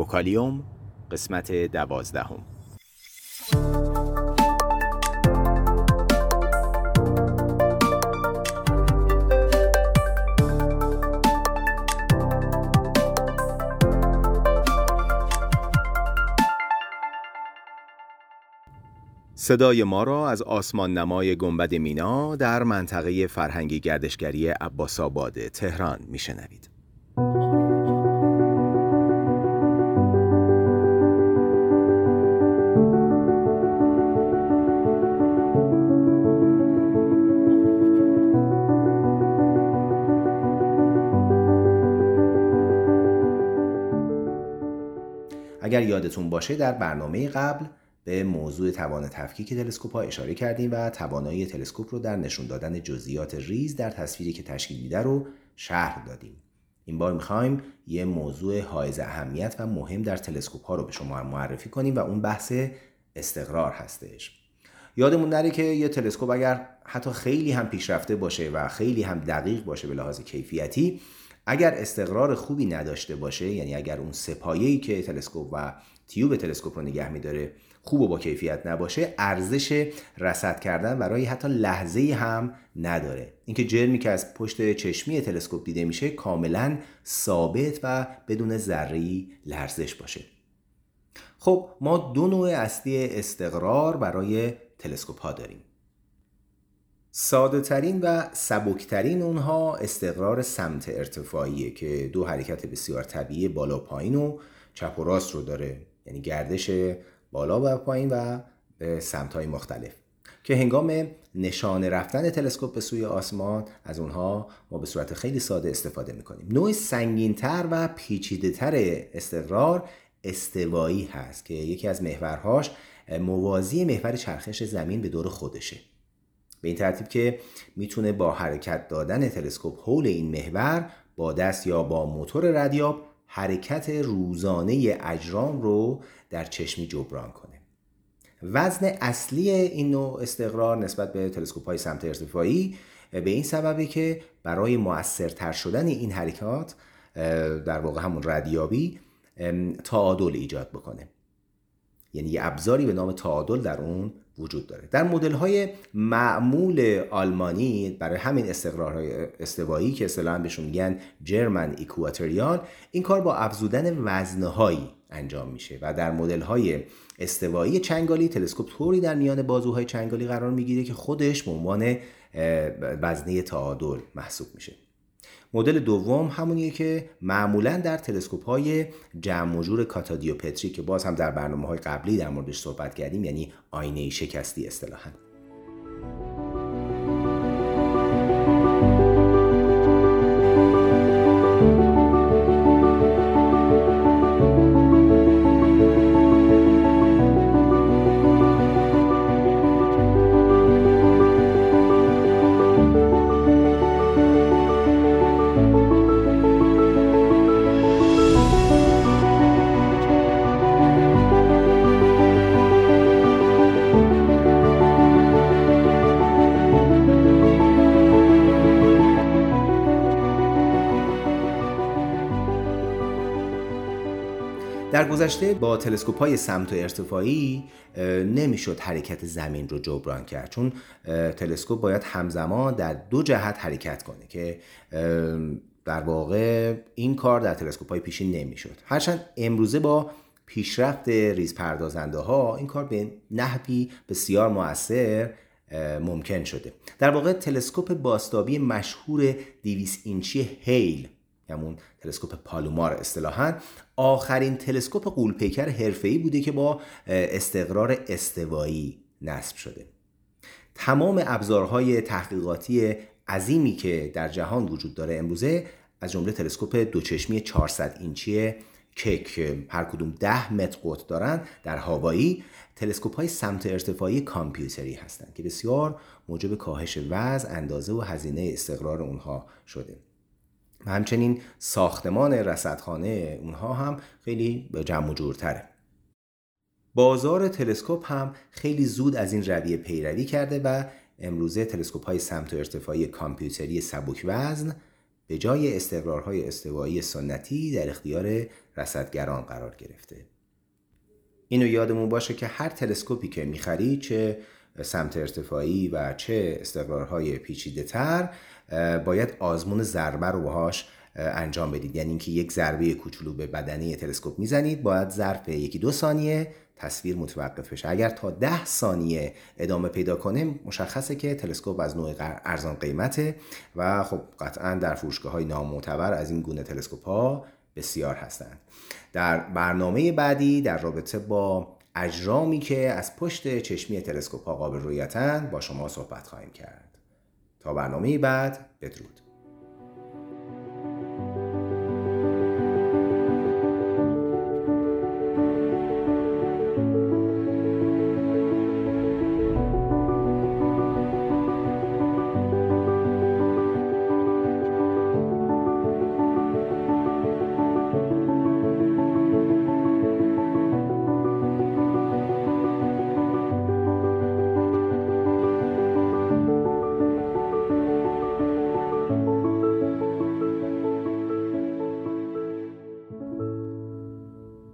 وکالیوم قسمت دوازدهم صدای ما را از آسمان نمای گنبد مینا در منطقه فرهنگی گردشگری عباس آباد تهران میشنوید. اگر یادتون باشه در برنامه قبل به موضوع توان تفکیک تلسکوپ ها اشاره کردیم و توانایی تلسکوپ رو در نشون دادن جزئیات ریز در تصویری که تشکیل میده رو شرح دادیم. این بار می‌خوایم یه موضوع حائز اهمیت و مهم در تلسکوپ ها رو به شما معرفی کنیم و اون بحث استقرار هستش. یادمون نره که یه تلسکوپ اگر حتی خیلی هم پیشرفته باشه و خیلی هم دقیق باشه به لحاظ کیفیتی اگر استقرار خوبی نداشته باشه یعنی اگر اون سپایه‌ای که تلسکوپ و تیوب تلسکوپ رو نگه میداره خوب و با کیفیت نباشه ارزش رصد کردن برای حتی لحظه هم نداره. اینکه جرمی که از پشت چشمی تلسکوپ دیده میشه کاملا ثابت و بدون ذره لرزش باشه. خب ما دو نوع اصلی استقرار برای تلسکوپ ها داریم. ساده ترین و سبکترین اونها استقرار سمت ارتفاعیه که دو حرکت بسیار طبیعی بالا پایین و چپ و راست رو داره. یعنی گردش بالا و پایین و به سمت های مختلف. که هنگام نشانه رفتن تلسکوپ به سوی آسمان از اونها ما به صورت خیلی ساده استفاده می‌کنیم. نوع سنگینتر و پیچیده تر استقرار استوایی هست که یکی از محورهاش موازی محور چرخش زمین به دور خودشه. به این ترتیب که می‌تونه با حرکت دادن تلسکوپ حول این محور با دست یا با موتور ردیاب حرکت روزانه اجرام رو در چشمی جبران کنه. وزن اصلی این نوع استقرار نسبت به تلسکوپ های سمت ارتفاعی به این سببه که برای مؤثرتر شدن این حرکات در واقع همون ردیابی تعادل ایجاد بکنه. یعنی یه ابزاری به نام تعادل در اون وجود داره. در مدل های معمول آلمانی برای همین استقرارهای استوایی که اصطلاحا بهشون میگن جرمن ایکواتریال این کار با افزودن وزنهایی انجام میشه و در مدل های استوایی چنگالی تلسکوپ طوری در میان بازوهای چنگالی قرار می‌گیره که خودش به عنوان وزنه تعادل محسوب میشه. مدل دوم همونیه که معمولا در تلسکوپ های جمع و جور کاتادیوپتری که باز هم در برنامه های قبلی در موردش صحبت کردیم یعنی آینه شکستی اصطلاحاً. در گذشته با تلسکوپ های سمت و ارتفاعی نمی‌شد حرکت زمین رو جبران کرد چون تلسکوپ باید همزمان در دو جهت حرکت کنه که در واقع این کار در تلسکوپ های پیشین نمی‌شد. هرچند امروزه با پیشرفت ریز پردازنده ها این کار به نحوی بسیار موثر ممکن شده. در واقع تلسکوپ باستابی مشهور 200 اینچی هیل همون تلسکوپ پالومار اصطلاحا آخرین تلسکوپ قولپیکر حرفه‌ای بوده که با استقرار استوایی نصب شده تمام ابزارهای تحقیقاتی عظیمی که در جهان وجود داره امروزه از جمله تلسکوپ دوچشمی 400 اینچی کک هر کدوم 10 متر قطر دارن در هاوایی تلسکوپ های سمت ارتفاعی کامپیوتری هستند که بسیار موجب کاهش وزن، اندازه و هزینه استقرار اونها شده. و همچنین ساختمان رصدخانه اونها هم خیلی جمع و جورتره بازار تلسکوپ هم خیلی زود از این رویه پیروی کرده و امروزه تلسکوپ های سمت و ارتفاعی کامپیوتری سبک وزن به جای استقرارهای استوایی سنتی در اختیار رصدگران قرار گرفته. اینو یادمون باشه که هر تلسکوپی که می‌خرید چه سمت ارتفاعی و چه استقرارهای پیچیده تر باید آزمون ضربه رو باهاش انجام بدید. یعنی اینکه یک ضربه کوچولو به بدنه تلسکوپ می‌زنید باید ظرف یکی دو ثانیه تصویر متوقف بشه. اگر تا ده ثانیه ادامه پیدا کنه مشخصه که تلسکوپ از نوع ارزان قیمته و خب قطعا در فروشگاه های نامعتبر از این گونه تلسکوپ ها بسیار هستند. در برنامه بعدی در رابطه با اجرامی که از پشت چشمی تلسکوپ ها قابل رویتن با شما صحبت خواهیم کرد. تا برنامه بعد بدرود.